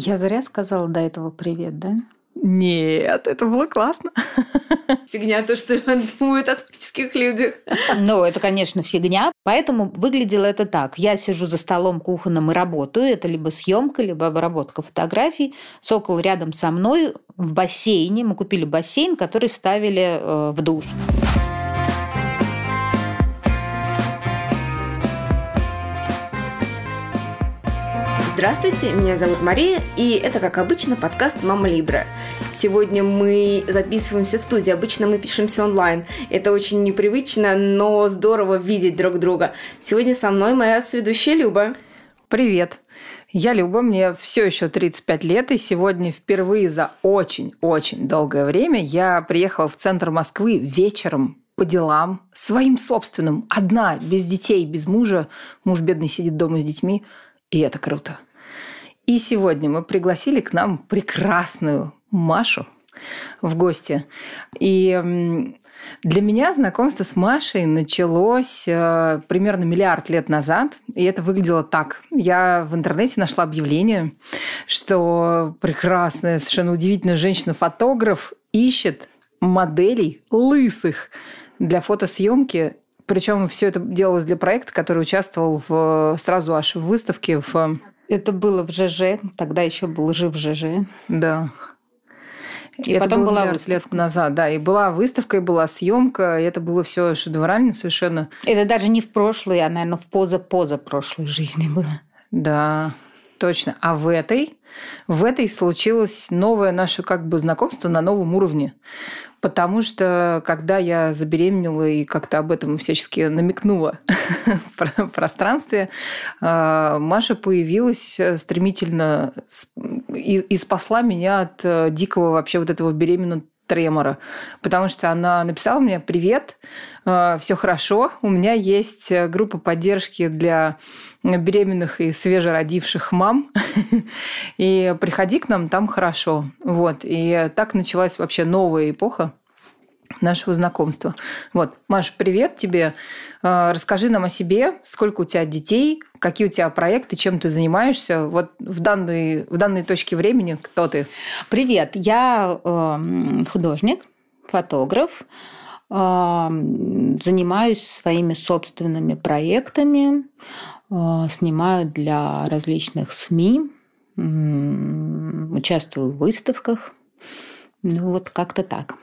Я зря сказала до этого привет, да? Нет, это было классно. Фигня то, что думают о творческих людях. Ну, это, конечно, фигня. Поэтому выглядело это так. Я сижу за столом кухонным и работаю. Это либо съемка, либо обработка фотографий. Сокол рядом со мной в бассейне. Мы купили бассейн, который ставили э, в душ. Здравствуйте, меня зовут Мария, и это, как обычно, подкаст «Мама Либра». Сегодня мы записываемся в студии, обычно мы пишемся онлайн. Это очень непривычно, но здорово видеть друг друга. Сегодня со мной моя сведущая Люба. Привет. Я Люба, мне все еще 35 лет, и сегодня впервые за очень-очень долгое время я приехала в центр Москвы вечером по делам, своим собственным, одна, без детей, без мужа. Муж бедный сидит дома с детьми, и это круто. И сегодня мы пригласили к нам прекрасную Машу в гости. И для меня знакомство с Машей началось э, примерно миллиард лет назад, и это выглядело так. Я в интернете нашла объявление, что прекрасная, совершенно удивительная женщина-фотограф ищет моделей лысых для фотосъемки. Причем все это делалось для проекта, который участвовал в, сразу аж в выставке в это было в ЖЖ, тогда еще был жив ЖЖ. Да. И, и потом была выставка. лет назад, да, и была выставка, и была съемка, и это было все шедеврально совершенно. Это даже не в прошлой, а, наверное, в поза-поза прошлой жизни было. Да, точно. А в этой, в этой случилось новое наше как бы знакомство на новом уровне. Потому что когда я забеременела и как-то об этом всячески намекнула в пространстве, а, Маша появилась э, стремительно и спасла меня от э, дикого вообще вот этого беременного тремора, потому что она написала мне «Привет, э, все хорошо, у меня есть группа поддержки для беременных и свежеродивших мам, и приходи к нам, там хорошо». Вот. И так началась вообще новая эпоха нашего знакомства. Вот, Маша, привет тебе. Э, расскажи нам о себе, сколько у тебя детей, какие у тебя проекты, чем ты занимаешься. Вот в данной, в данной точке времени кто ты? Привет, я э, художник, фотограф, э, занимаюсь своими собственными проектами, э, снимаю для различных СМИ, участвую в выставках. Ну вот как-то так.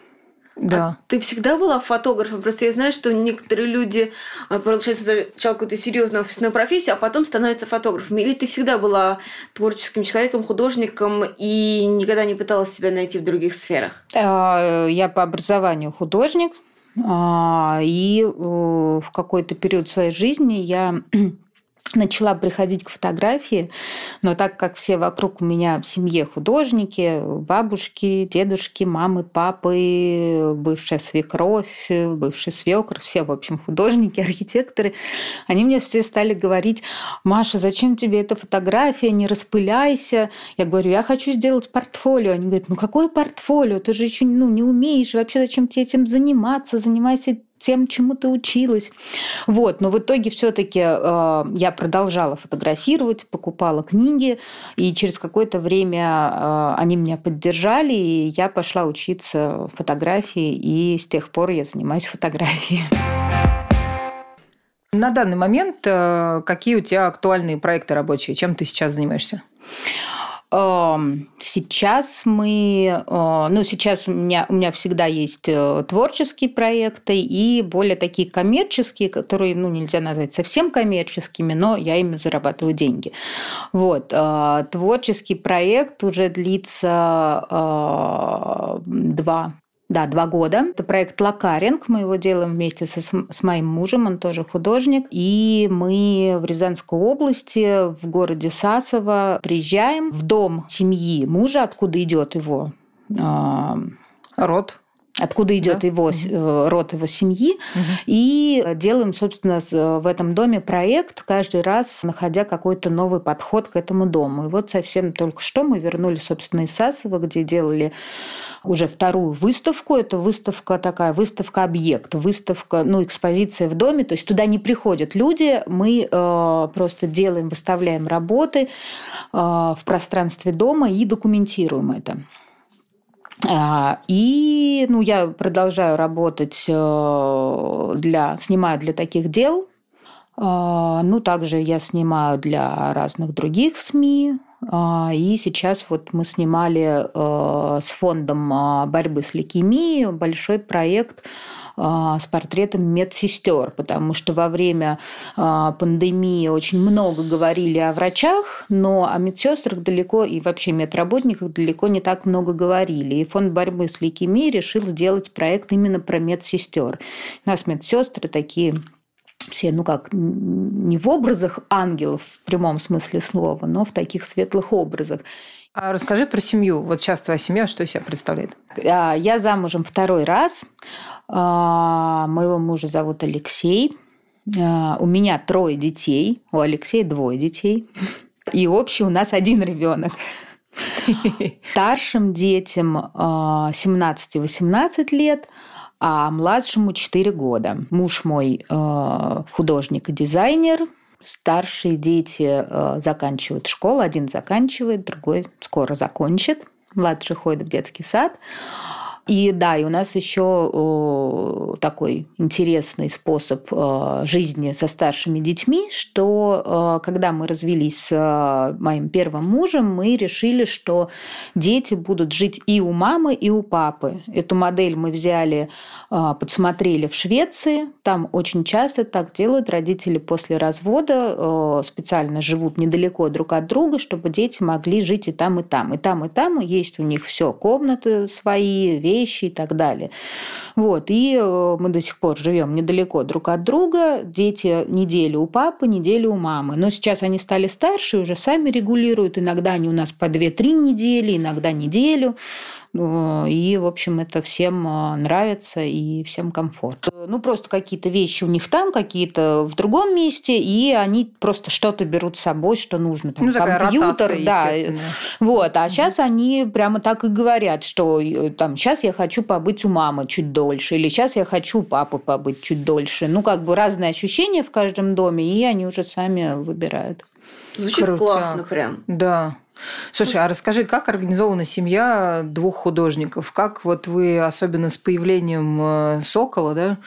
Да. А ты всегда была фотографом? Просто я знаю, что некоторые люди э, получается сначала какую-то серьезную офисную профессию, а потом становятся фотографами. Или ты всегда была творческим человеком, художником и никогда не пыталась себя найти в других сферах? Э, я по образованию художник. А, и э, в какой-то период своей жизни я начала приходить к фотографии, но так как все вокруг у меня в семье художники, бабушки, дедушки, мамы, папы, бывшая свекровь, бывший свекр, все, в общем, художники, архитекторы, они мне все стали говорить, Маша, зачем тебе эта фотография, не распыляйся. Я говорю, я хочу сделать портфолио. Они говорят, ну какое портфолио, ты же еще ну, не умеешь, вообще зачем тебе этим заниматься, занимайся тем, чему ты училась. Вот. Но в итоге все-таки э, я продолжала фотографировать, покупала книги, и через какое-то время э, они меня поддержали, и я пошла учиться фотографии, и с тех пор я занимаюсь фотографией. На данный момент э, какие у тебя актуальные проекты рабочие? Чем ты сейчас занимаешься? Сейчас мы, э, ну, сейчас у меня, у меня всегда есть э, творческие проекты и более такие коммерческие, которые, ну, нельзя назвать совсем коммерческими, но я ими зарабатываю деньги. Вот. Э, творческий проект уже длится два да, два года. Это проект Лакаринг. Мы его делаем вместе со, с моим мужем, он тоже художник. И мы в Рязанской области, в городе Сасово, приезжаем в дом семьи мужа, откуда идет его э, род. Откуда идет да? его угу. род его семьи, угу. и делаем, собственно, в этом доме проект каждый раз, находя какой-то новый подход к этому дому. И вот совсем только что мы вернулись, собственно, из Сасова, где делали уже вторую выставку. Это выставка такая, выставка объект, выставка, ну, экспозиция в доме. То есть туда не приходят люди, мы э, просто делаем, выставляем работы э, в пространстве дома и документируем это. А, и ну, я продолжаю работать э, для, снимаю для таких дел. А, ну, также я снимаю для разных других СМИ. А, и сейчас вот мы снимали э, с фондом борьбы с лейкемией большой проект с портретом медсестер, потому что во время а, пандемии очень много говорили о врачах, но о медсестрах далеко и вообще медработниках далеко не так много говорили. И фонд борьбы с лейкемией решил сделать проект именно про медсестер. У нас медсестры такие все, ну как, не в образах ангелов в прямом смысле слова, но в таких светлых образах. А расскажи про семью. Вот сейчас твоя семья что из себя представляет? А, я замужем второй раз. А, моего мужа зовут Алексей. А, у меня трое детей. У Алексея двое детей. И общий у нас один ребенок. Старшим детям 17-18 лет, а младшему 4 года. Муж мой художник и дизайнер, Старшие дети заканчивают школу, один заканчивает, другой скоро закончит, младший ходит в детский сад. И да, и у нас еще такой интересный способ жизни со старшими детьми, что когда мы развелись с моим первым мужем, мы решили, что дети будут жить и у мамы, и у папы. Эту модель мы взяли, подсмотрели в Швеции. Там очень часто так делают. Родители после развода специально живут недалеко друг от друга, чтобы дети могли жить и там, и там. И там, и там есть у них все, комнаты свои, вещи и так далее. Вот. И э, мы до сих пор живем недалеко друг от друга. Дети неделю у папы, неделю у мамы. Но сейчас они стали старше, уже сами регулируют. Иногда они у нас по 2-3 недели, иногда неделю. Э, и, в общем, это всем э, нравится и всем комфорт. Ну, просто какие-то вещи у них там, какие-то в другом месте, и они просто что-то берут с собой, что нужно. Там, ну, компьютер, ротация, да. Вот. А сейчас они прямо так и говорят, что э, там сейчас я хочу побыть у мамы чуть дольше, или сейчас я хочу у папы побыть чуть дольше. Ну, как бы разные ощущения в каждом доме, и они уже сами выбирают. Звучит Крутяк. классно прям. Да. Слушай, а расскажи, как организована семья двух художников? Как вот вы, особенно с появлением э, Сокола, да,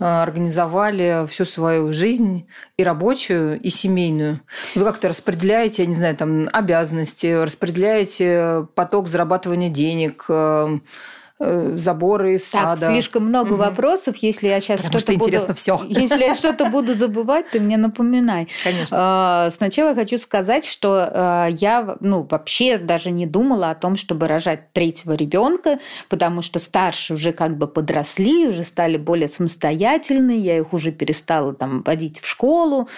э, организовали всю свою жизнь и рабочую, и семейную? Вы как-то распределяете, я не знаю, там, обязанности, распределяете поток зарабатывания денег, э, заборы из так, сада. слишком много угу. вопросов. Если я сейчас что-то что буду... интересно все. Если я что-то буду забывать, ты мне напоминай. Конечно. А, сначала хочу сказать, что а, я ну, вообще даже не думала о том, чтобы рожать третьего ребенка, потому что старшие уже как бы подросли, уже стали более самостоятельны, я их уже перестала там водить в школу.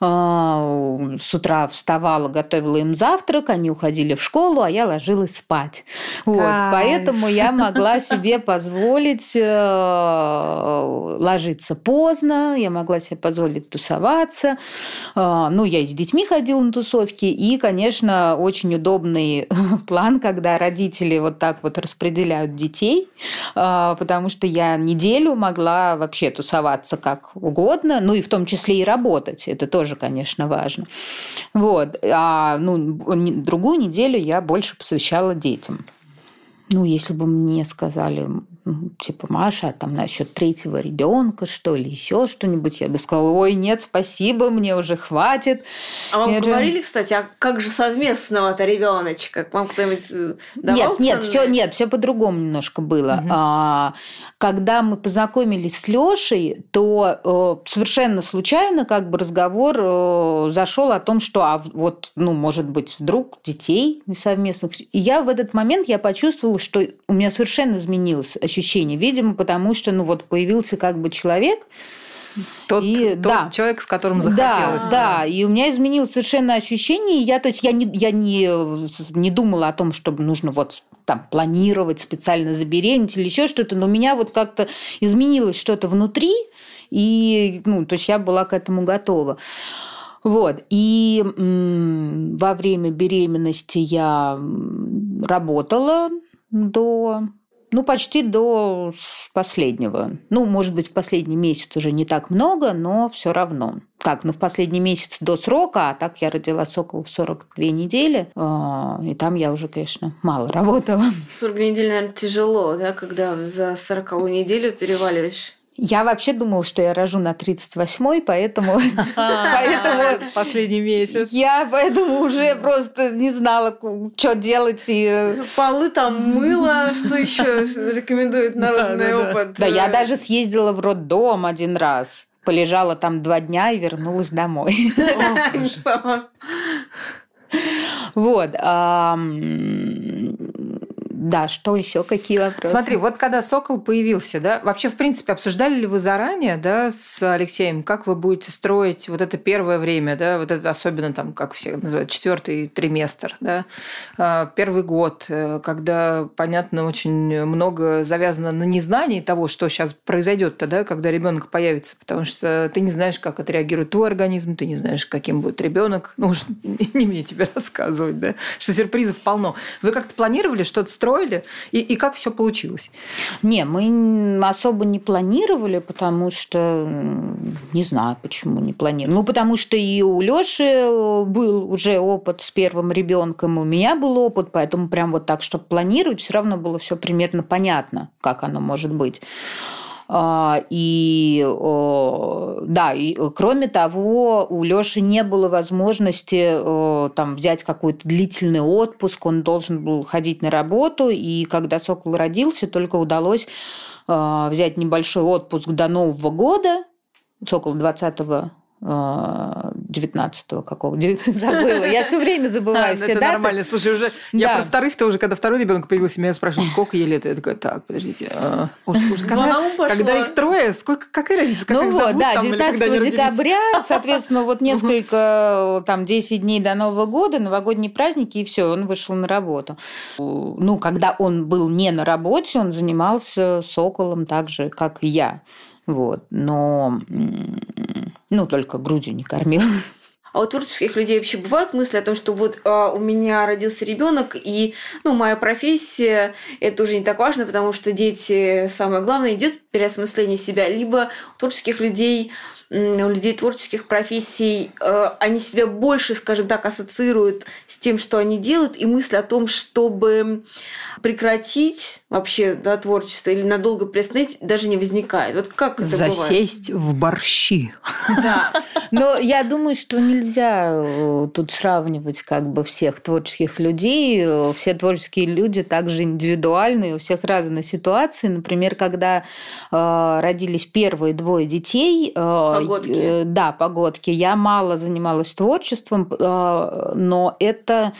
А, с утра вставала, готовила им завтрак, они уходили в школу, а я ложилась спать. Вот. Поэтому я могла могла себе позволить э, ложиться поздно, я могла себе позволить тусоваться. Э, ну, я и с детьми ходила на тусовки. И, конечно, очень удобный план, когда родители вот так вот распределяют детей, э, потому что я неделю могла вообще тусоваться как угодно, ну и в том числе и работать. Это тоже, конечно, важно. Вот. А ну, другую неделю я больше посвящала детям. Ну, если бы мне сказали, типа, Маша, там насчет третьего ребенка, что ли, еще что-нибудь, я бы сказала, ой, нет, спасибо, мне уже хватит. А вам я говорили, же... кстати, а как же совместного-то ребеночка? Вам кто-нибудь э, давал Нет, нет, все, нет, все по-другому немножко было. Угу. А, когда мы познакомились с Лешей, то э, совершенно случайно как бы разговор э, зашел о том, что а вот, ну, может быть, вдруг детей совместных. И я в этот момент я почувствовала, что у меня совершенно изменилось ощущение. Видимо, потому что ну, вот появился как бы человек, Тот, и, тот да. человек, с которым захотелось. Да, да, и у меня изменилось совершенно ощущение. Я, то есть я не, я не, не думала о том, чтобы нужно вот там планировать специально забеременеть или еще что-то, но у меня вот как-то изменилось что-то внутри, и, ну, то есть я была к этому готова. Вот. И м- во время беременности я работала до ну, почти до последнего. Ну, может быть, в последний месяц уже не так много, но все равно. Как, ну, в последний месяц до срока, а так я родила Сокол в 42 недели, а, и там я уже, конечно, мало работала. 42 недели, наверное, тяжело, да, когда за 40 неделю переваливаешь? Я вообще думала, что я рожу на 38-й, поэтому... поэтому Последний месяц. Я поэтому уже просто не знала, что делать. И... Полы там мыло, что еще рекомендует народный опыт. Да, я даже съездила в роддом один раз. Полежала там два дня и вернулась домой. Вот. Да, что еще? Какие вопросы? Смотри, вот когда Сокол появился, да, вообще, в принципе, обсуждали ли вы заранее, да, с Алексеем, как вы будете строить вот это первое время, да, вот это особенно там, как все называют, четвертый триместр, да, а, первый год, э, когда, понятно, очень много завязано на незнании того, что сейчас произойдет, да, когда ребенок появится, потому что ты не знаешь, как отреагирует твой организм, ты не знаешь, каким будет ребенок, ну уж не мне тебе рассказывать, да, что сюрпризов полно. Вы как-то планировали что-то строить устроили? И, и как все получилось? Не, мы особо не планировали, потому что не знаю, почему не планировали. Ну, потому что и у Лёши э, был уже опыт с первым ребенком, у меня был опыт, поэтому прям вот так, чтобы планировать, все равно было все примерно понятно, как оно может быть. А, и да, и кроме того, у Лёши не было возможности там, взять какой-то длительный отпуск, он должен был ходить на работу, и когда Сокол родился, только удалось а, взять небольшой отпуск до Нового года, Сокол 20 19-го какого забыла. Я все время забываю все Это нормально. Слушай, уже я про вторых-то уже, когда второй ребенок появился, меня спрашивают, сколько ей лет? Я такая, так, подождите. А, когда их трое, сколько, какая разница, как Ну вот, да, 19 декабря, соответственно, вот несколько, там, 10 дней до Нового года, новогодние праздники, и все, он вышел на работу. Ну, когда он был не на работе, он занимался соколом так же, как и я. Вот. Но, ну, только грудью не кормил. А у творческих людей вообще бывают мысли о том, что вот а, у меня родился ребенок, и ну, моя профессия это уже не так важно, потому что дети самое главное идет переосмысление себя. Либо у творческих людей у людей творческих профессий, э, они себя больше, скажем так, ассоциируют с тем, что они делают, и мысль о том, чтобы прекратить вообще да, творчество или надолго приостановить, даже не возникает. Вот как это Засесть бывает? в борщи. Да. Но я думаю, что нельзя э, тут сравнивать как бы всех творческих людей. Все творческие люди также индивидуальные, у всех разные ситуации. Например, когда э, родились первые двое детей, Погодки. Э, да, погодки. Я мало занималась творчеством, э, но это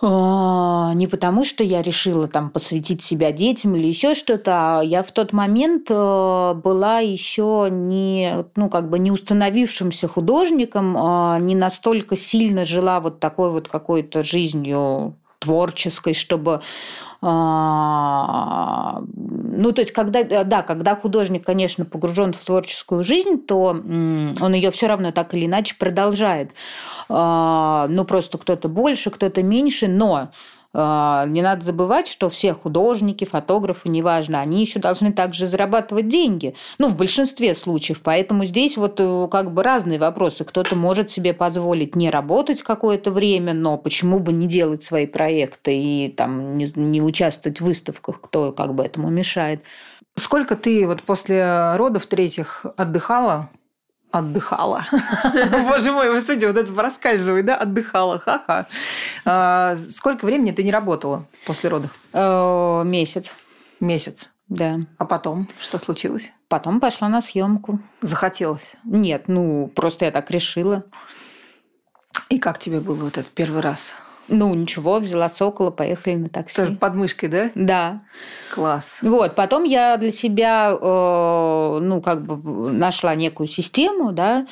э, не потому, что я решила там посвятить себя детям или еще что-то. А я в тот момент была еще не, ну, как бы не установившимся художником, не настолько сильно жила вот такой вот какой-то жизнью творческой, чтобы а, ну, то есть, когда, да, когда художник, конечно, погружен в творческую жизнь, то он ее все равно так или иначе продолжает. А, ну, просто кто-то больше, кто-то меньше, но не надо забывать, что все художники, фотографы, неважно, они еще должны также зарабатывать деньги. Ну, в большинстве случаев. Поэтому здесь вот э, как бы разные вопросы. Кто-то может себе позволить не работать какое-то время, но почему бы не делать свои проекты и там не, не участвовать в выставках, кто как бы этому мешает. Сколько ты вот после родов третьих отдыхала? Отдыхала. Боже мой, вы смотрите, вот это проскальзывает, да? Отдыхала, ха-ха. А, сколько времени ты не работала после родов? Э, месяц. Месяц? Да. А потом что случилось? Потом пошла на съемку. Захотелось? Нет, ну просто я так решила. И как тебе было вот этот первый раз? Ну, ничего, взяла сокола, поехали на такси. Тоже под мышкой, да? Да. Класс. Вот, потом я для себя, э, ну, как бы нашла некую систему, да,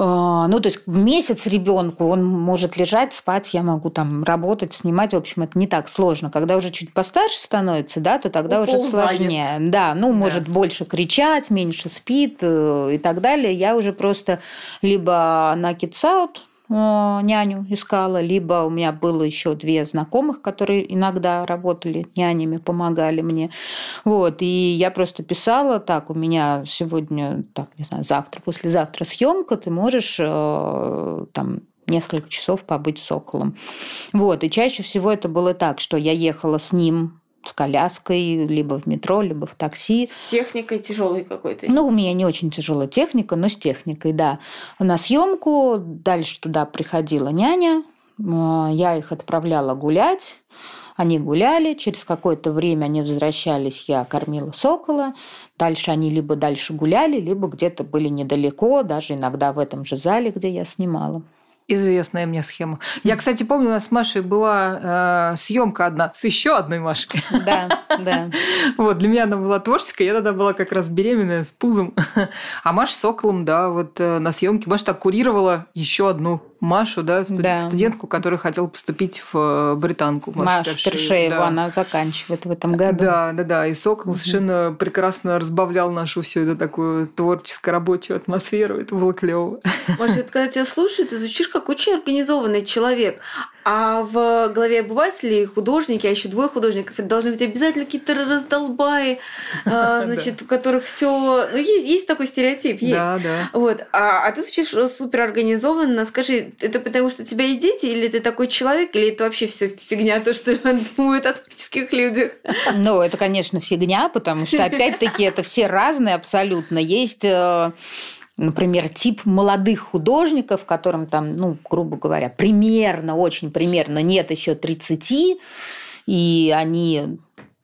а, ну, то есть в месяц ребенку он может лежать, спать, я могу там работать, снимать. В общем, это не так сложно. Когда уже чуть постарше становится, да, то тогда Уползает. уже сложнее. Да, ну, Да. может больше кричать, меньше спит э, и так далее. Я уже просто либо на китсаут няню искала, либо у меня было еще две знакомых, которые иногда работали нянями, помогали мне. Вот, и я просто писала, так, у меня сегодня, так, не знаю, завтра, послезавтра съемка, ты можешь э, там несколько часов побыть с соколом. Вот, и чаще всего это было так, что я ехала с ним с коляской, либо в метро, либо в такси. С техникой тяжелой какой-то. Ну, у меня не очень тяжелая техника, но с техникой, да. На съемку, дальше туда приходила няня, я их отправляла гулять. Они гуляли, через какое-то время они возвращались, я кормила сокола. Дальше они либо дальше гуляли, либо где-то были недалеко, даже иногда в этом же зале, где я снимала. Известная мне схема. Я, кстати, помню, у нас с Машей была э, съемка одна с еще одной Машкой. Да, да. Вот, для меня она была творческая, я тогда была как раз беременная с пузом. А Маша с Соколом, да, вот э, на съемке. Маша так курировала еще одну Машу, да, студ- Да. студентку, которая хотела поступить в э, британку. Машу Маша Тершееву, Тершеева, да. она заканчивает в этом году. Да, да, да. И Сокол совершенно прекрасно разбавлял нашу всю эту такую творческо-рабочую атмосферу. Это было клево. Может, когда тебя слушают, ты звучишь как очень организованный человек. А в голове обывателей художники, а еще двое художников, это должны быть обязательно какие-то раздолбаи, а, значит, у которых все. Ну, есть, есть такой стереотип, есть. Да, да. Вот. А, а ты звучишь супер организованно. Скажи, это потому, что у тебя есть дети, или ты такой человек, или это вообще все фигня, то, что думают о творческих людях? Ну, это, конечно, фигня, потому что, опять-таки, это все разные абсолютно. Есть, э, например, тип молодых художников, которым там, ну, грубо говоря, примерно, очень примерно нет еще 30, и они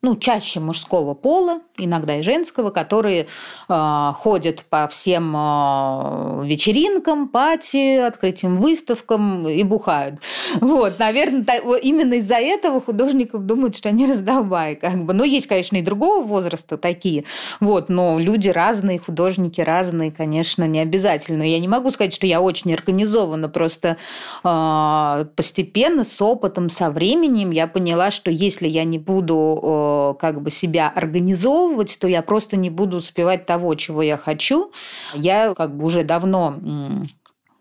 ну, чаще мужского пола, иногда и женского, которые э, ходят по всем э, вечеринкам, пати, открытиям выставкам и бухают. Вот, наверное, та- именно из-за этого художников думают, что они раздолбай, как бы. Но есть, конечно, и другого возраста такие, вот, но люди разные, художники разные, конечно, не обязательно. Я не могу сказать, что я очень организована, просто э, постепенно, с опытом, со временем я поняла, что если я не буду э, как бы себя организовывать, то я просто не буду успевать того, чего я хочу. Я как бы уже давно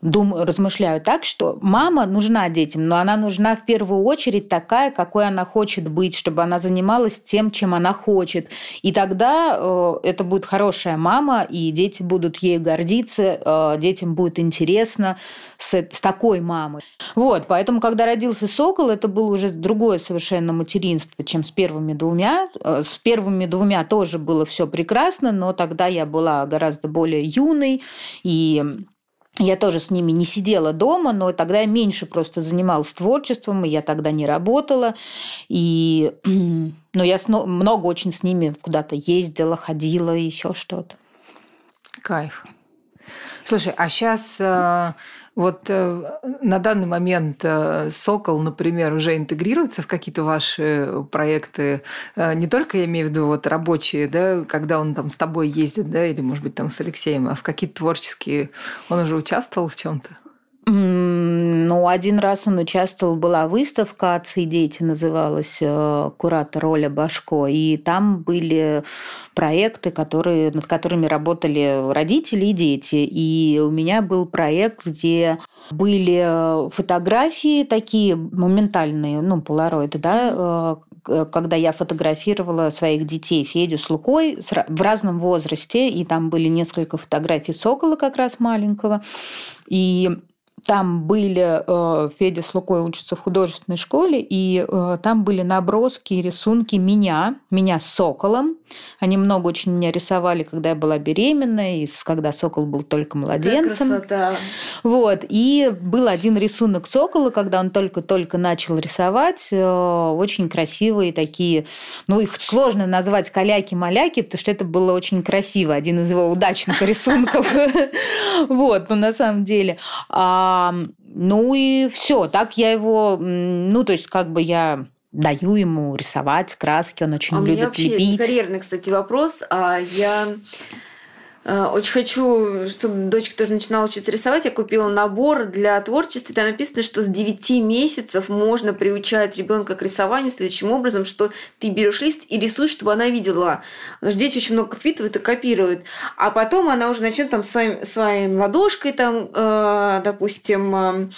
думаю, размышляю так, что мама нужна детям, но она нужна в первую очередь такая, какой она хочет быть, чтобы она занималась тем, чем она хочет. И тогда э, это будет хорошая мама, и дети будут ею гордиться, э, детям будет интересно с, с такой мамой. Вот, поэтому, когда родился Сокол, это было уже другое совершенно материнство, чем с первыми двумя. Э, С первыми двумя тоже было все прекрасно, но тогда я была гораздо более юной, и я тоже с ними не сидела дома, но тогда я меньше просто занималась творчеством, и я тогда не работала. И, но я сно- много очень с ними куда-то ездила, ходила, еще что-то. Кайф. Слушай, а сейчас вот э, на данный момент э, Сокол, например, уже интегрируется в какие-то ваши проекты, Э, не только, я имею в виду, вот рабочие, да, когда он там с тобой ездит, да, или, может быть, там с Алексеем, а в какие-то творческие он уже участвовал в чем-то? М, Ну, один раз он участвовал, была выставка «Отцы и дети» называлась, э, куратор Оля Башко, и там были проекты, которые, над которыми работали родители и дети. И у меня был проект, где были фотографии такие моментальные, ну, полароиды, да, э, когда я фотографировала своих детей Федю с Лукой в разном возрасте, и там были несколько фотографий Сокола как раз маленького, и там были, э, Федя с Лукой учатся в художественной школе, и э, там были наброски и рисунки меня, меня с Соколом. Они много очень меня рисовали, когда я была беременна, и когда Сокол был только младенцем. красота. Вот. И был один рисунок Сокола, когда он только-только начал рисовать. э, Очень красивые такие, ну, их сложно назвать каляки-маляки, потому что это было очень красиво. Один из его удачных рисунков. Вот, но на самом деле. А Ну и все, так я его, ну то есть как бы я даю ему рисовать краски, он очень а любит у меня вообще лепить. карьерный, кстати, вопрос. А я очень хочу, чтобы дочка тоже начинала учиться рисовать. Я купила набор для творчества. Там написано, что с 9 месяцев можно приучать ребенка к рисованию следующим образом, что ты берешь лист и рисуешь, чтобы она видела. Потому дети очень много впитывают и копируют. А потом она уже начнет там своим, своим ладошкой, там, э, допустим, э,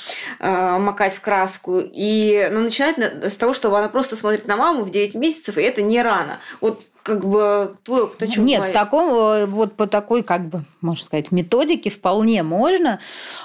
э, макать в краску. И ну, начинает с того, что она просто смотрит на маму в 9 месяцев, и это не рано. Вот как бы твой опыт о чем Нет, говорит? в таком, э, вот по такой, как бы, можно сказать, методике вполне можно.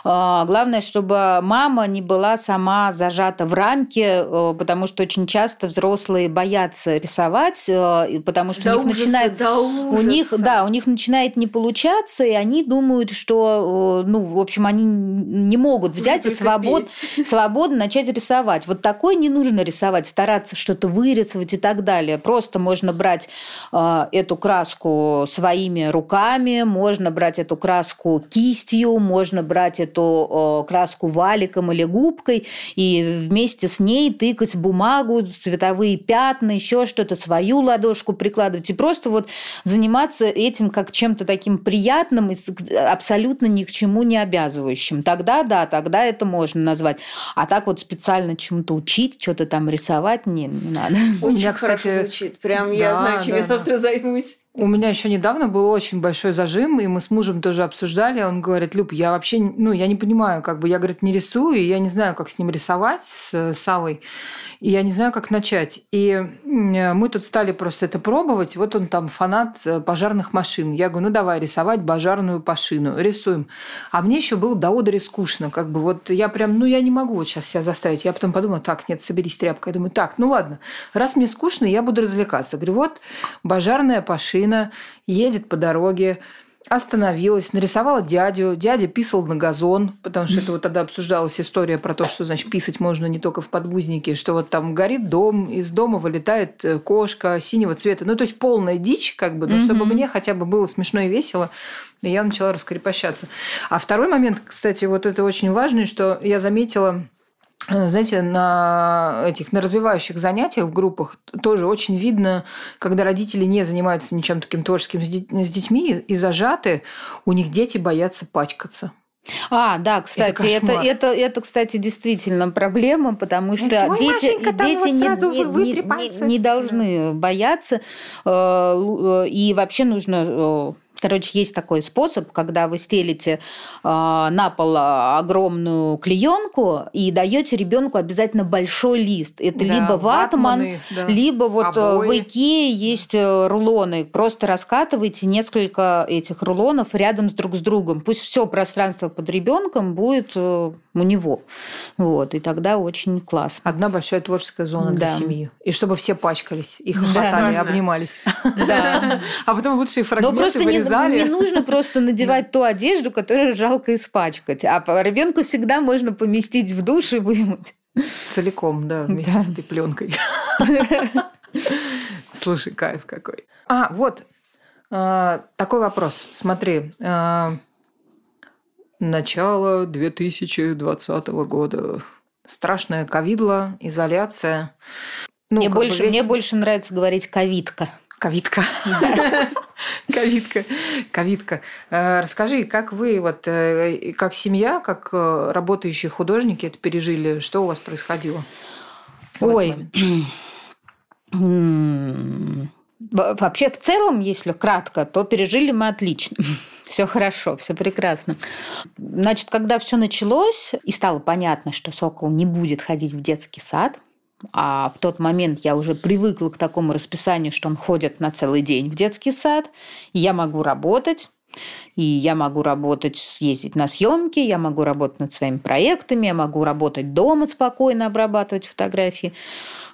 А, главное, чтобы мама не была сама зажата в рамке, э, потому что очень часто взрослые боятся рисовать, э, потому что до у них ужаса, начинает... до У них, да, у них начинает не получаться, и они думают, что, ну, в общем, они не могут взять и свобод, свободно начать рисовать. Вот такой не нужно рисовать, стараться что-то вырисовать и так далее. Просто можно брать эту краску своими руками, можно брать эту краску кистью, можно брать эту краску валиком или губкой и вместе с ней тыкать бумагу, цветовые пятна, еще что-то, свою ладошку прикладывать и просто вот заниматься этим как чем-то таким приятным и абсолютно ни к чему не обязывающим. Тогда да, тогда это можно назвать. А так вот специально чему-то учить, что-то там рисовать не, не надо. Очень меня, кстати, хорошо звучит. Прям да, я знаю, чем да, я завтра займусь. У меня еще недавно был очень большой зажим, и мы с мужем тоже обсуждали. Он говорит, Люб, я вообще, ну, я не понимаю, как бы, я, говорит, не рисую, я не знаю, как с ним рисовать, с Савой и я не знаю, как начать. И мы тут стали просто это пробовать. Вот он там фанат э, пожарных машин. Я говорю, ну давай рисовать пожарную машину. Рисуем. А мне еще было до одери скучно. Как бы вот я прям, ну я не могу вот сейчас себя заставить. Я потом подумала, так, нет, соберись тряпкой. Я думаю, так, ну ладно, раз мне скучно, я буду развлекаться. Говорю, вот пожарная машина едет по дороге, остановилась, нарисовала дядю. Дядя писал на газон, потому что это вот тогда обсуждалась история про то, что, значит, писать можно не только в подгузнике, что вот там горит дом, из дома вылетает э, кошка синего цвета. Ну, то есть полная дичь, как бы, но mm-hmm. чтобы мне хотя бы было смешно и весело, я начала раскрепощаться. А второй момент, кстати, вот это очень важный, что я заметила знаете, на этих на развивающих занятиях в группах тоже очень видно, когда родители не занимаются ничем таким творческим с детьми и зажаты, у них дети боятся пачкаться. А, да, кстати, это, это, это, это, кстати, действительно проблема, потому что Ой, дети, дети вот не, не, не, не должны бояться, э, э, и вообще нужно Короче, есть такой способ, когда вы стелите э, на пол огромную клеенку и даете ребенку обязательно большой лист. Это да, либо ватман, ватманы, да. либо вот э, Обои. в Икее есть э, рулоны. Просто раскатывайте несколько этих рулонов рядом с друг с другом. Пусть все пространство под ребенком будет э, у него. Вот, и тогда очень классно. Одна большая творческая зона да. для семьи. И чтобы все пачкались, их хватали, да. обнимались. Да. А потом лучшие фрагменты Но просто не, не нужно просто надевать ту одежду, которую жалко испачкать. А ребенку всегда можно поместить в душ и вымыть. Целиком, да, вместе да. с этой пленкой. Слушай, кайф какой. А, вот а, такой вопрос. Смотри, а, начало 2020 года. Страшная ковидла, изоляция. Ну, мне, больше, весь... мне больше нравится говорить ковидка. Ковидка. Ковидка. Ковидка. Э, расскажи, как вы, вот, э, как семья, как э, работающие художники это пережили? Что у вас происходило? Ой. Вообще, в целом, если кратко, то пережили мы отлично. Все хорошо, все прекрасно. Значит, когда все началось, и стало понятно, что Сокол не будет ходить в детский сад, а в тот момент я уже привыкла к такому расписанию, что он ходит на целый день в детский сад, и я могу работать, и я могу работать, ездить на съемки, я могу работать над своими проектами, я могу работать дома спокойно, обрабатывать фотографии.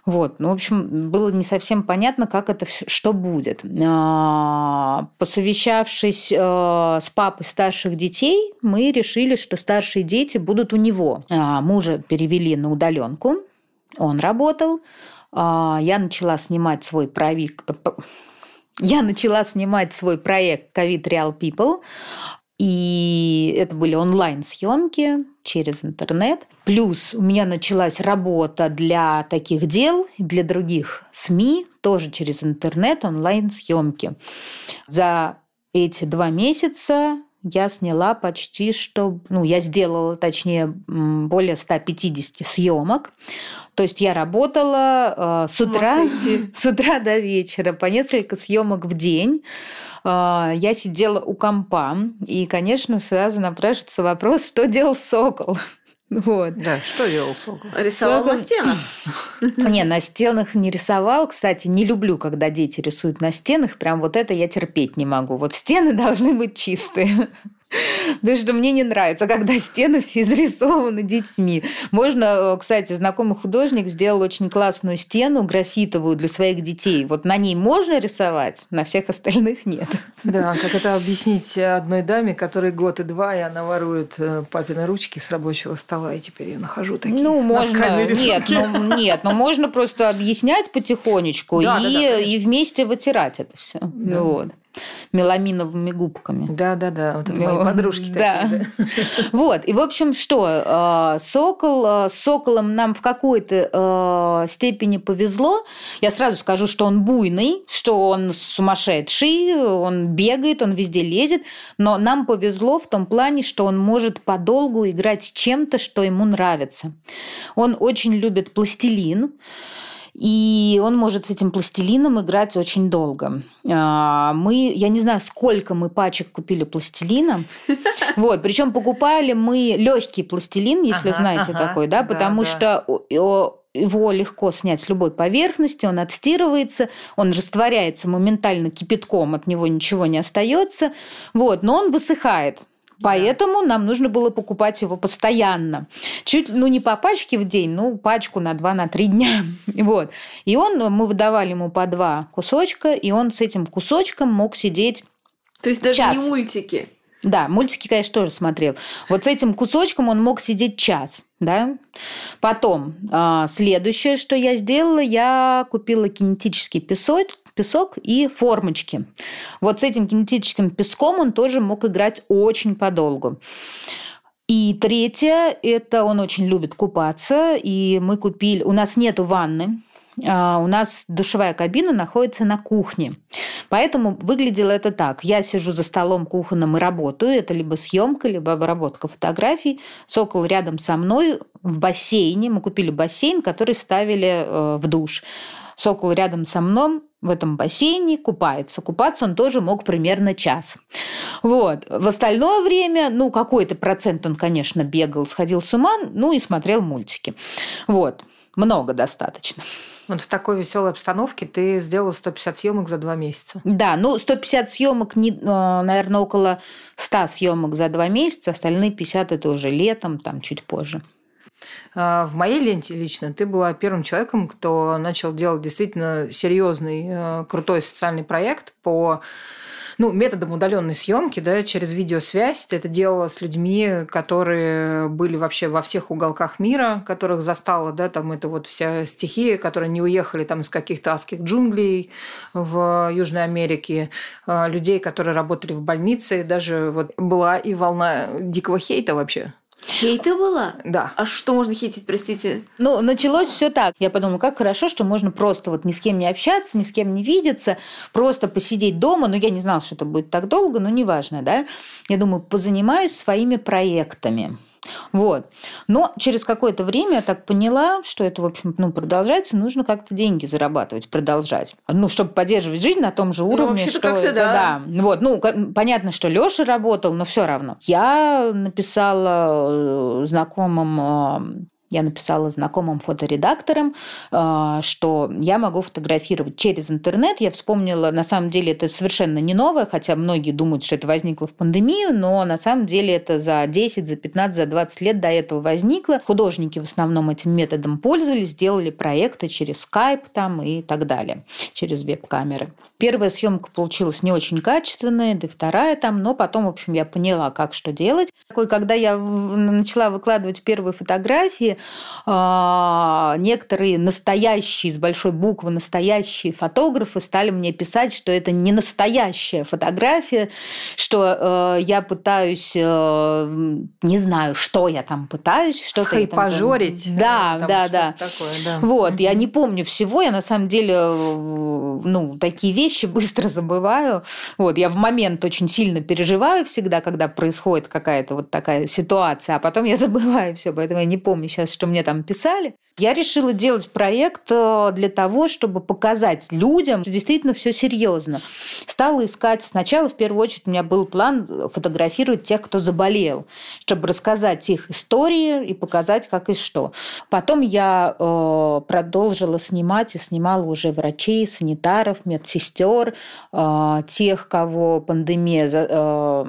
Вот, ну, в общем, было не совсем понятно, как это, что будет. А, посовещавшись э, с папой старших детей, мы решили, что старшие дети будут у него. А, мужа перевели на удаленку, он работал. А, я начала снимать свой проект. Я начала снимать свой проект COVID Real People. И это были онлайн-съемки через интернет. Плюс у меня началась работа для таких дел, для других СМИ, тоже через интернет, онлайн-съемки. За эти два месяца я сняла почти что, ну, я сделала, точнее, более 150 съемок. То есть я работала э, с утра, с утра до вечера по несколько съемок в день. Э, я сидела у компа, и, конечно, сразу напрашивается вопрос, что делал Сокол. Вот. Да, что делал Сокол? Рисовал Сокол... на стенах? Не, на стенах не рисовал. Кстати, не люблю, когда дети рисуют на стенах. Прям вот это я терпеть не могу. Вот стены должны быть чистые. Потому что мне не нравится, когда стены все изрисованы детьми. Можно, э, кстати, знакомый художник сделал очень классную стену графитовую для своих детей. Вот на ней можно рисовать, на всех остальных нет. Да, как это объяснить одной даме, которой год и два, и она ворует э, папины ручки с рабочего стола, и теперь я нахожу такие Ну, можно, нет, ну, нет, но можно просто объяснять потихонечку да, и, да, да, и вместе вытирать это все. Да. Вот меламиновыми губками. Да, да, да. Вот это мои подружки да. Такие, да. Вот. И, в общем, что? А, сокол, а, с соколом нам в какой-то а, степени повезло. Я сразу скажу, что он буйный, что он сумасшедший, он бегает, он везде лезет. Но нам повезло в том плане, что он может подолгу играть с чем-то, что ему нравится. Он очень любит пластилин. И он может с этим пластилином играть очень долго. А, мы, я не знаю, сколько мы пачек купили пластилина. Вот, причем покупали мы легкий пластилин, если ага, знаете ага, такой, да, потому да, что его легко снять с любой поверхности, он отстирывается, он растворяется моментально кипятком, от него ничего не остается, вот, но он высыхает. Поэтому да. нам нужно было покупать его постоянно. Чуть, ну, не по пачке в день, ну, пачку на два, на три дня. Вот. И он, мы выдавали ему по два кусочка, и он с этим кусочком мог сидеть То есть даже час. не мультики? Да, мультики, конечно, тоже смотрел. Вот с этим кусочком он мог сидеть час. Да? Потом, а, следующее, что я сделала, я купила кинетический песок, песок и формочки. Вот с этим кинетическим песком он тоже мог играть очень подолгу. И третье, это он очень любит купаться, и мы купили, у нас нету ванны, а, у нас душевая кабина находится на кухне. Поэтому выглядело это так. Я сижу за столом кухонным и работаю. Это либо съемка, либо обработка фотографий. Сокол рядом со мной в бассейне. Мы купили бассейн, который ставили э, в душ. Сокол рядом со мной в этом бассейне купается. Купаться он тоже мог примерно час. Вот. В остальное время, ну, какой-то процент он, конечно, бегал, сходил с ума, ну, и смотрел мультики. Вот. Много достаточно. Вот в такой веселой обстановке ты сделала 150 съемок за два месяца. Да, ну 150 съемок, э, наверное, около 100 съемок за два месяца, остальные 50 это уже летом, там чуть позже. А, в моей ленте лично ты была первым человеком, кто начал делать действительно серьезный, э, крутой социальный проект по ну, методом удаленной съемки, да, через видеосвязь. Ты это делала с людьми, которые были вообще во всех уголках мира, которых застала, да, там это вот вся стихия, которые не уехали там из каких-то адских джунглей в Южной Америке, а, людей, которые работали в больнице, даже вот была и волна дикого хейта вообще Хейта была? Да. А что можно хейтить, простите? Ну, началось все так. Я подумала, как хорошо, что можно просто вот ни с кем не общаться, ни с кем не видеться, просто посидеть дома. Ну, я не знала, что это будет так долго, но неважно, да. Я думаю, позанимаюсь своими проектами. Вот. Но через какое-то время я так поняла, что это, в общем, ну, продолжается, нужно как-то деньги зарабатывать, продолжать. Ну, чтобы поддерживать жизнь на том же ну, уровне, ну, что это, да. да. Вот, ну, понятно, что Лёша работал, но все равно. Я написала э, знакомым я написала знакомым фоторедакторам, а, что я могу фотографировать через интернет. Я вспомнила, на самом деле это совершенно не новое, хотя многие думают, что это возникло в пандемию, но на самом деле это за 10, за 15, за 20 лет до этого возникло. Художники в основном этим методом пользовались, сделали проекты через Skype там и так далее, через веб-камеры. Первая съемка получилась не очень качественная, да и вторая там, но потом, в общем, я поняла, как что делать. Когда я начала выкладывать первые фотографии, Э, некоторые настоящие, с большой буквы настоящие фотографы стали мне писать, что это не настоящая фотография, что э, я пытаюсь, э, не знаю, что я там пытаюсь, что-то... Пожорить. Да, да, да. Такое, да. Вот, я не помню всего, я на самом деле, э, ну, такие вещи быстро забываю. Вот, я в момент очень сильно переживаю всегда, когда происходит какая-то вот такая ситуация, а потом я забываю все, поэтому я не помню сейчас, что мне там писали. Я решила делать проект э, для того, чтобы показать людям, что действительно все серьезно. Стала искать. Сначала, в первую очередь, у меня был план фотографировать тех, кто заболел, чтобы рассказать их истории и показать, как и что. Потом я э, продолжила снимать и снимала уже врачей, санитаров, медсестер, э, тех, кого пандемия э,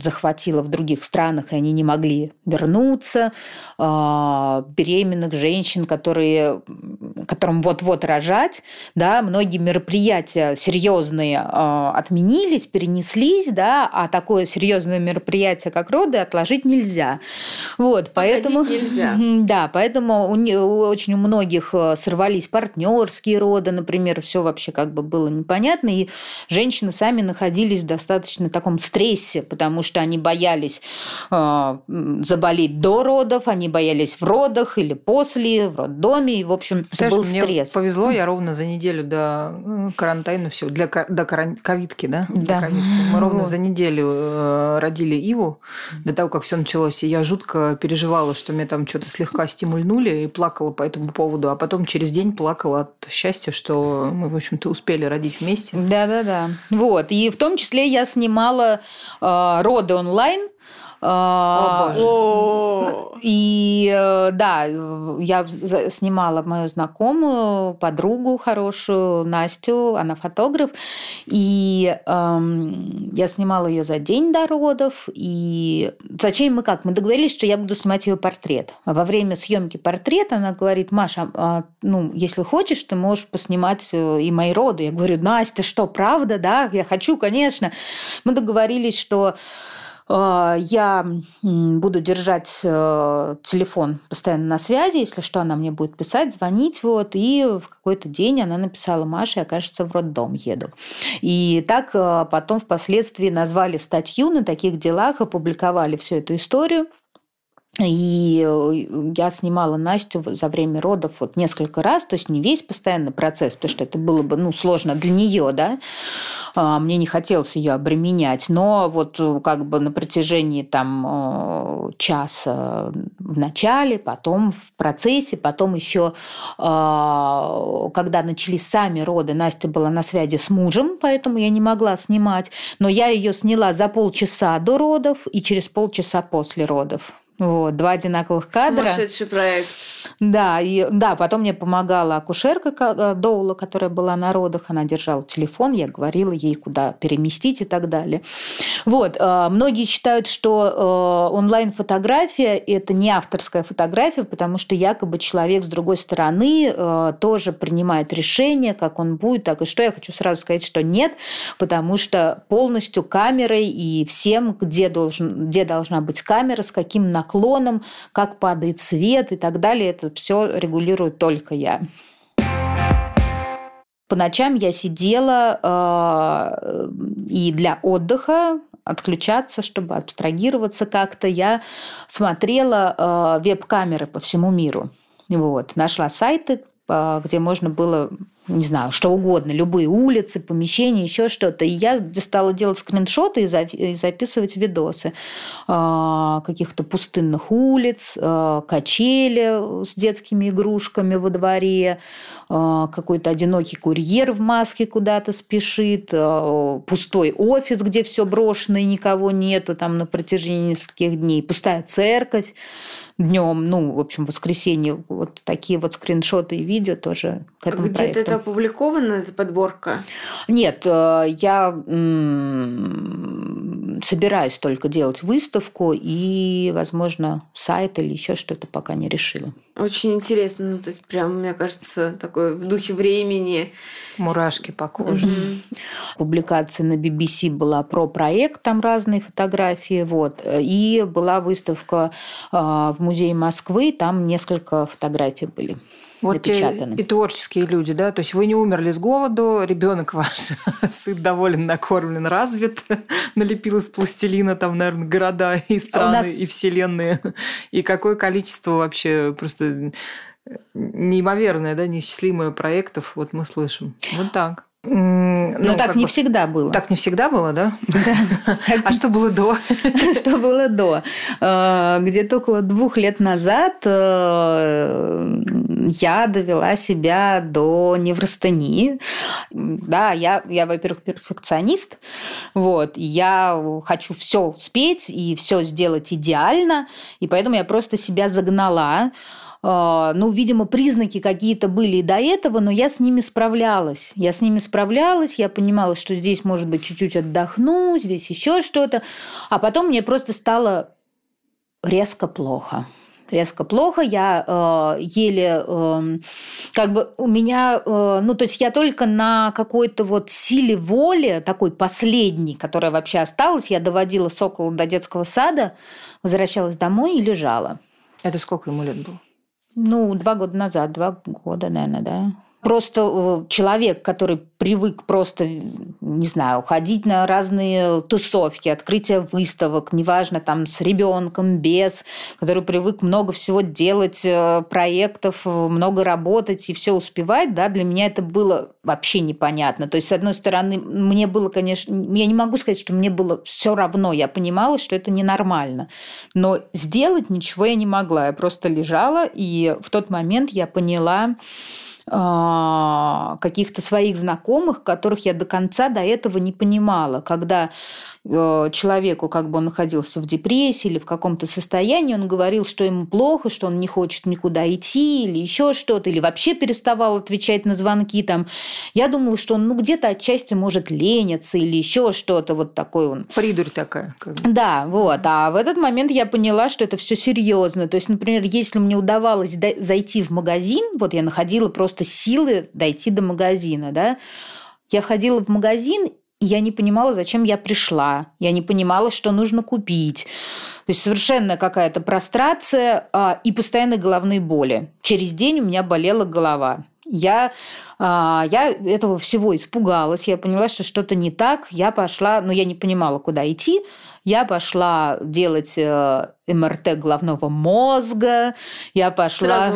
захватила в других странах, и они не могли вернуться, э, беременных женщин, которые, которым вот-вот рожать, да, многие мероприятия серьезные э, отменились, перенеслись, да, а такое серьезное мероприятие, как роды, отложить нельзя. Вот, поэтому... нельзя. Да, поэтому у, у очень у многих э, сорвались партнерские роды, например, все вообще как бы было непонятно, и женщины сами находились в достаточно таком стрессе, потому что они боялись э, заболеть до родов, они боялись в родах или после, в роддоме, и, в общем, это был мне стресс. повезло, я ровно за неделю до карантина все, для до ковидки, да? Да. Мы ровно за неделю э, родили Иву, до того, как все началось, и я жутко переживала, что меня там что-то слегка стимульнули, и плакала по этому поводу, а потом через день плакала от счастья, что мы, в общем-то, успели родить вместе. Да-да-да. Вот. И в том числе я снимала э, роды онлайн, о, боже. И э, да, я снимала мою знакомую, подругу хорошую, Настю, она фотограф. И эм, я снимала ее за день до родов. И зачем мы как? Мы договорились, что я буду снимать ее портрет. А во время съемки портрета она говорит, Маша, а, ну, если хочешь, ты можешь поснимать э, и мои роды. Я говорю, Настя, что, правда, да? Я хочу, конечно. Мы договорились, что я буду держать э, телефон постоянно на связи, если что, она мне будет писать, звонить, вот, и в какой-то день она написала, Маша, я, кажется, в роддом еду. И так э, потом впоследствии назвали статью на таких делах, опубликовали всю эту историю. И э, я снимала Настю за время родов вот несколько раз, то есть не весь постоянный процесс, потому что это было бы ну, сложно для нее, да. А, мне не хотелось ее обременять, но вот э, как бы на протяжении там э, часа в начале, потом в процессе, потом еще, а, когда начались сами роды, Настя была на связи с мужем, поэтому я не могла снимать, но я ее сняла за полчаса до родов и через полчаса после родов. Вот, два одинаковых кадра. Сумасшедший проект. Да, и, да, потом мне помогала акушерка э, Доула, которая была на родах. Она держала телефон, я говорила ей, куда переместить и так далее. Вот, э, многие считают, что э, онлайн-фотография – это не авторская фотография, потому что якобы человек с другой стороны тоже принимает решение, как он будет, так и что. Я хочу сразу сказать, что нет, потому что полностью камерой и всем, где, должен, где должна быть камера, с каким наклоном наклоном, как падает свет и так далее. Это все регулирует только я. По ночам я сидела э, и для отдыха отключаться, чтобы абстрагироваться как-то, я смотрела э, веб-камеры по всему миру. Вот. Нашла сайты, э, где можно было не знаю, что угодно, любые улицы, помещения, еще что-то. И я стала делать скриншоты и записывать видосы а, каких-то пустынных улиц, а, качели с детскими игрушками во дворе, а, какой-то одинокий курьер в маске куда-то спешит, пустой офис, где все брошено и никого нету там на протяжении нескольких дней, пустая церковь днем, ну, в общем, воскресенье, вот такие вот скриншоты и видео тоже к этому Где-то проекту. это опубликовано, эта подборка? Нет, э, я собираюсь только делать выставку и, возможно, сайт или еще что-то пока не решила. Очень интересно, ну, то есть прям, мне кажется, такой в духе времени. Мурашки по коже. Mm-hmm. Публикация на BBC была про проект, там разные фотографии, вот. И была выставка а, в музее Москвы, там несколько фотографий были вот напечатаны. И творческие люди, да? То есть вы не умерли с голоду, ребенок ваш сыт, доволен, накормлен, развит, налепил из пластилина там, наверное, города и а страны, а нас... и вселенные. И какое количество вообще просто неимоверное, да, неисчислимое проектов вот мы слышим. Вот так. Ну, ну так не бы... всегда было. Так не всегда было, да? А что было до? Что было до? Э, где-то около двух лет назад э, я довела себя до неврастении. Да, я, я во-первых, перфекционист. Вот. Я хочу все успеть и все сделать идеально. И поэтому я просто себя загнала ну, видимо, признаки какие-то были и до этого, но я с ними справлялась. Я с ними справлялась, я понимала, что здесь, может быть, чуть-чуть отдохну, здесь еще что-то. А потом мне просто стало резко плохо резко плохо, я э, еле, э, как бы у меня, э, ну, то есть я только на какой-то вот силе воли, такой последней, которая вообще осталась, я доводила Сокола до детского сада, возвращалась домой и лежала. Это сколько ему лет было? Ну, два года назад, два года, наверное, да. Просто э, человек, который привык просто, не знаю, ходить на разные тусовки, открытие выставок, неважно, там с ребенком, без, который привык много всего делать, э, проектов, много работать и все успевать, да, для меня это было вообще непонятно. То есть, с одной стороны, мне было, конечно, я не могу сказать, что мне было все равно, я понимала, что это ненормально, но сделать ничего я не могла, я просто лежала, и в тот момент я поняла, каких-то своих знакомых, которых я до конца до этого не понимала. Когда человеку, как бы он находился в депрессии или в каком-то состоянии, он говорил, что ему плохо, что он не хочет никуда идти или еще что-то, или вообще переставал отвечать на звонки там. Я думала, что он ну, где-то отчасти может лениться или еще что-то вот такое он. Придурь такая. Как бы. Да, вот. А в этот момент я поняла, что это все серьезно. То есть, например, если мне удавалось зайти в магазин, вот я находила просто силы дойти до магазина, да, я ходила в магазин, я не понимала, зачем я пришла. Я не понимала, что нужно купить. То есть совершенно какая-то прострация а, и постоянные головные боли. Через день у меня болела голова. Я, а, я этого всего испугалась. Я поняла, что что-то не так. Я пошла, но я не понимала, куда идти. Я пошла делать э, МРТ головного мозга, я пошла...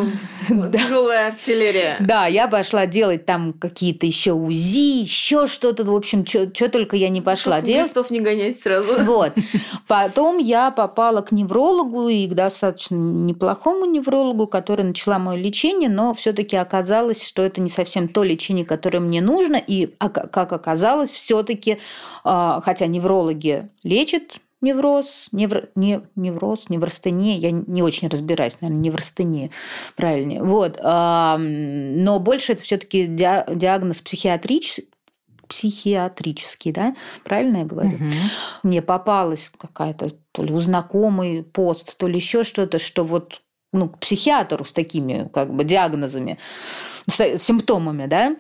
Сразу тяжелая артиллерия. Да, я пошла делать там какие-то еще УЗИ, еще что-то, в общем, что только я не пошла Как делать. Листов не гонять сразу. Вот. Потом я попала к неврологу и к достаточно неплохому неврологу, который начала мое лечение, но все-таки оказалось, что это не совсем то лечение, которое мне нужно, и как оказалось, все-таки, а, хотя неврологи лечат невроз, невр, не, невроз, невростения, я не очень разбираюсь, наверное, невростения, правильнее. Вот. Но больше это все-таки диагноз психиатрический, психиатрический, да, правильно я говорю? Угу. Мне попалась какая-то то ли у знакомый пост, то ли еще что-то, что вот ну, к психиатру с такими как бы диагнозами, с симптомами, да,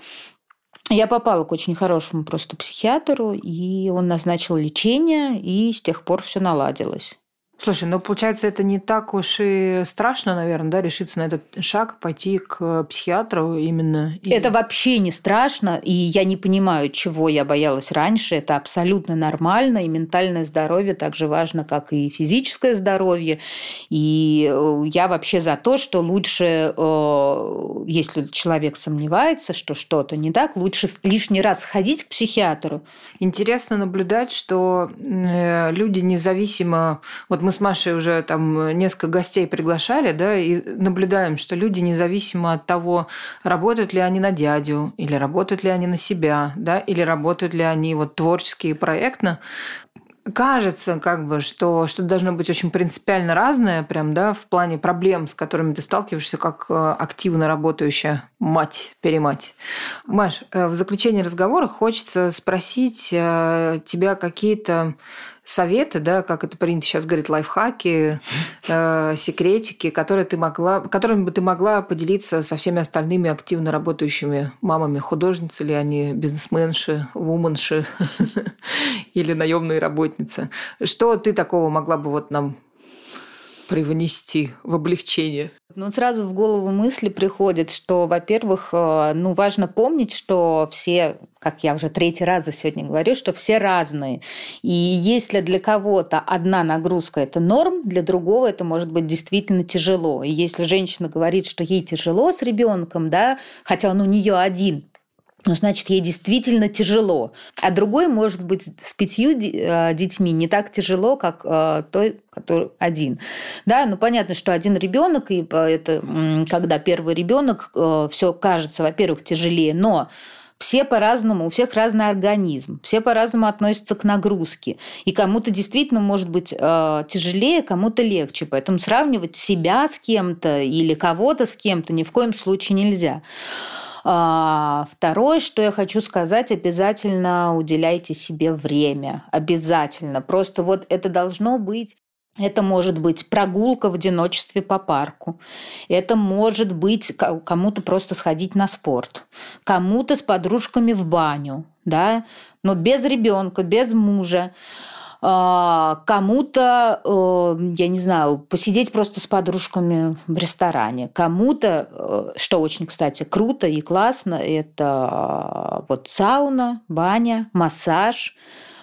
я попала к очень хорошему просто психиатру, и он назначил лечение, и с тех пор все наладилось. Слушай, ну получается, это не так уж и страшно, наверное, да, решиться на этот шаг, пойти к психиатру именно. Это вообще не страшно, и я не понимаю, чего я боялась раньше. Это абсолютно нормально, и ментальное здоровье так же важно, как и физическое здоровье. И э, я вообще за то, что лучше, э, если человек сомневается, что что-то не так, лучше лишний раз сходить к психиатру. Интересно наблюдать, что э, люди независимо... Вот мы с Машей уже там несколько гостей приглашали, да, и наблюдаем, что люди, независимо от того, работают ли они на дядю, или работают ли они на себя, да, или работают ли они вот творчески и проектно, кажется, как бы, что что должно быть очень принципиально разное, прям, да, в плане проблем, с которыми ты сталкиваешься как э, активно работающая мать, перемать. Маш, э, в заключении разговора хочется спросить э, тебя какие-то советы, да, как это принято сейчас говорить, лайфхаки, э, секретики, которые ты могла, которыми бы ты могла поделиться со всеми остальными активно работающими мамами, художницы ли они, бизнесменши, вуменши или наемные работницы. Что ты такого могла бы вот нам привнести в облегчение? Ну, сразу в голову мысли приходит, что, во-первых, э, ну, важно помнить, что все, как я уже третий раз за сегодня говорю, что все разные. И если для кого-то одна нагрузка – это норм, для другого это может быть действительно тяжело. И если женщина говорит, что ей тяжело с ребенком, да, хотя он у нее один, ну, значит, ей действительно тяжело. А другой может быть с пятью э, детьми не так тяжело, как э, той, который один. Да, ну понятно, что один ребенок, и э, это когда первый ребенок, все кажется, во-первых, тяжелее, но все по-разному, у всех разный организм, все по-разному относятся к нагрузке. И кому-то действительно может быть э, тяжелее, кому-то легче. Поэтому сравнивать себя с кем-то или кого-то с кем-то ни в коем случае нельзя. А, второе, что я хочу сказать, обязательно уделяйте себе время. Обязательно. Просто вот это должно быть это может быть прогулка в одиночестве по парку. Это может быть кому-то просто сходить на спорт. Кому-то с подружками в баню. Да? Но без ребенка, без мужа. А, кому-то, э, я не знаю, посидеть просто с подружками в ресторане, кому-то, э, что очень, кстати, круто и классно, это а, вот сауна, баня, массаж,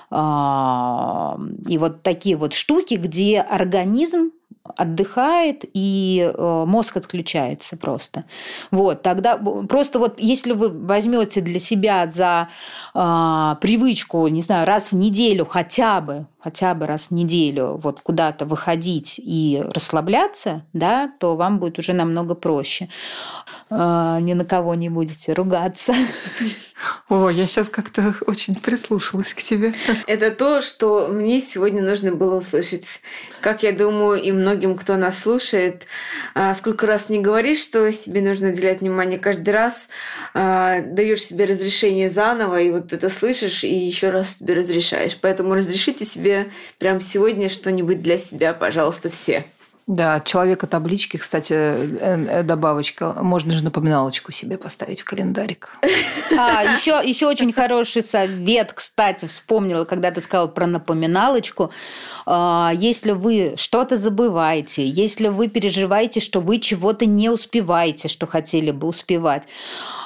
а, и вот такие вот штуки, где организм отдыхает и э, мозг отключается просто. Вот, тогда просто вот если вы возьмете для себя за э, привычку, не знаю, раз в неделю хотя бы, хотя бы раз в неделю вот куда-то выходить и расслабляться, да, то вам будет уже намного проще. Э, ни на кого не будете ругаться. О, я сейчас как-то очень прислушалась к тебе. Это то, что мне сегодня нужно было услышать. Как я думаю, и многим, кто нас слушает, а, сколько раз не говоришь, что себе нужно уделять внимание каждый раз, а, даешь себе разрешение заново, и вот это слышишь, и еще раз себе разрешаешь. Поэтому разрешите себе прямо сегодня что-нибудь для себя, пожалуйста, все. Да, человека таблички, кстати, э, э, добавочка. Можно же напоминалочку себе поставить в календарик. А, еще, еще очень хороший совет, кстати, вспомнила, когда ты сказал про напоминалочку. А, если вы что-то забываете, если вы переживаете, что вы чего-то не успеваете, что хотели бы успевать,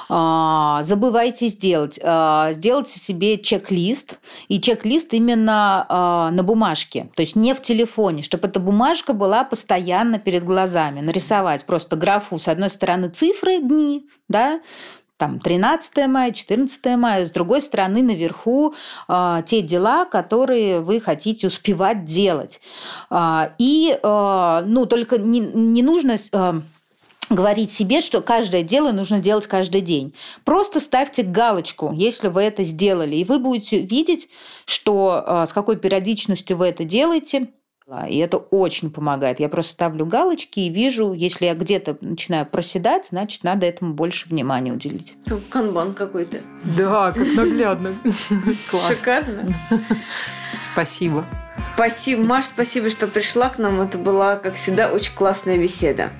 забывайте сделать. А, сделайте себе чек-лист, и чек-лист именно а, на бумажке, то есть не в телефоне, чтобы эта бумажка была постоянно перед глазами. Нарисовать просто графу с одной стороны цифры, дни, да, там 13 мая, 14 мая, с другой стороны наверху э, те дела, которые вы хотите успевать делать. Э, и, э, ну, только не, не нужно... Э, говорить себе, что каждое дело нужно делать каждый день. Просто ставьте галочку, если вы это сделали, и вы будете видеть, что а, с какой периодичностью вы это делаете. И это очень помогает. Я просто ставлю галочки и вижу, если я где-то начинаю проседать, значит, надо этому больше внимания уделить. Канбан какой-то. Да, как наглядно. Шикарно. Спасибо. Спасибо, Маш, спасибо, что пришла к нам. Это была, как всегда, очень классная беседа.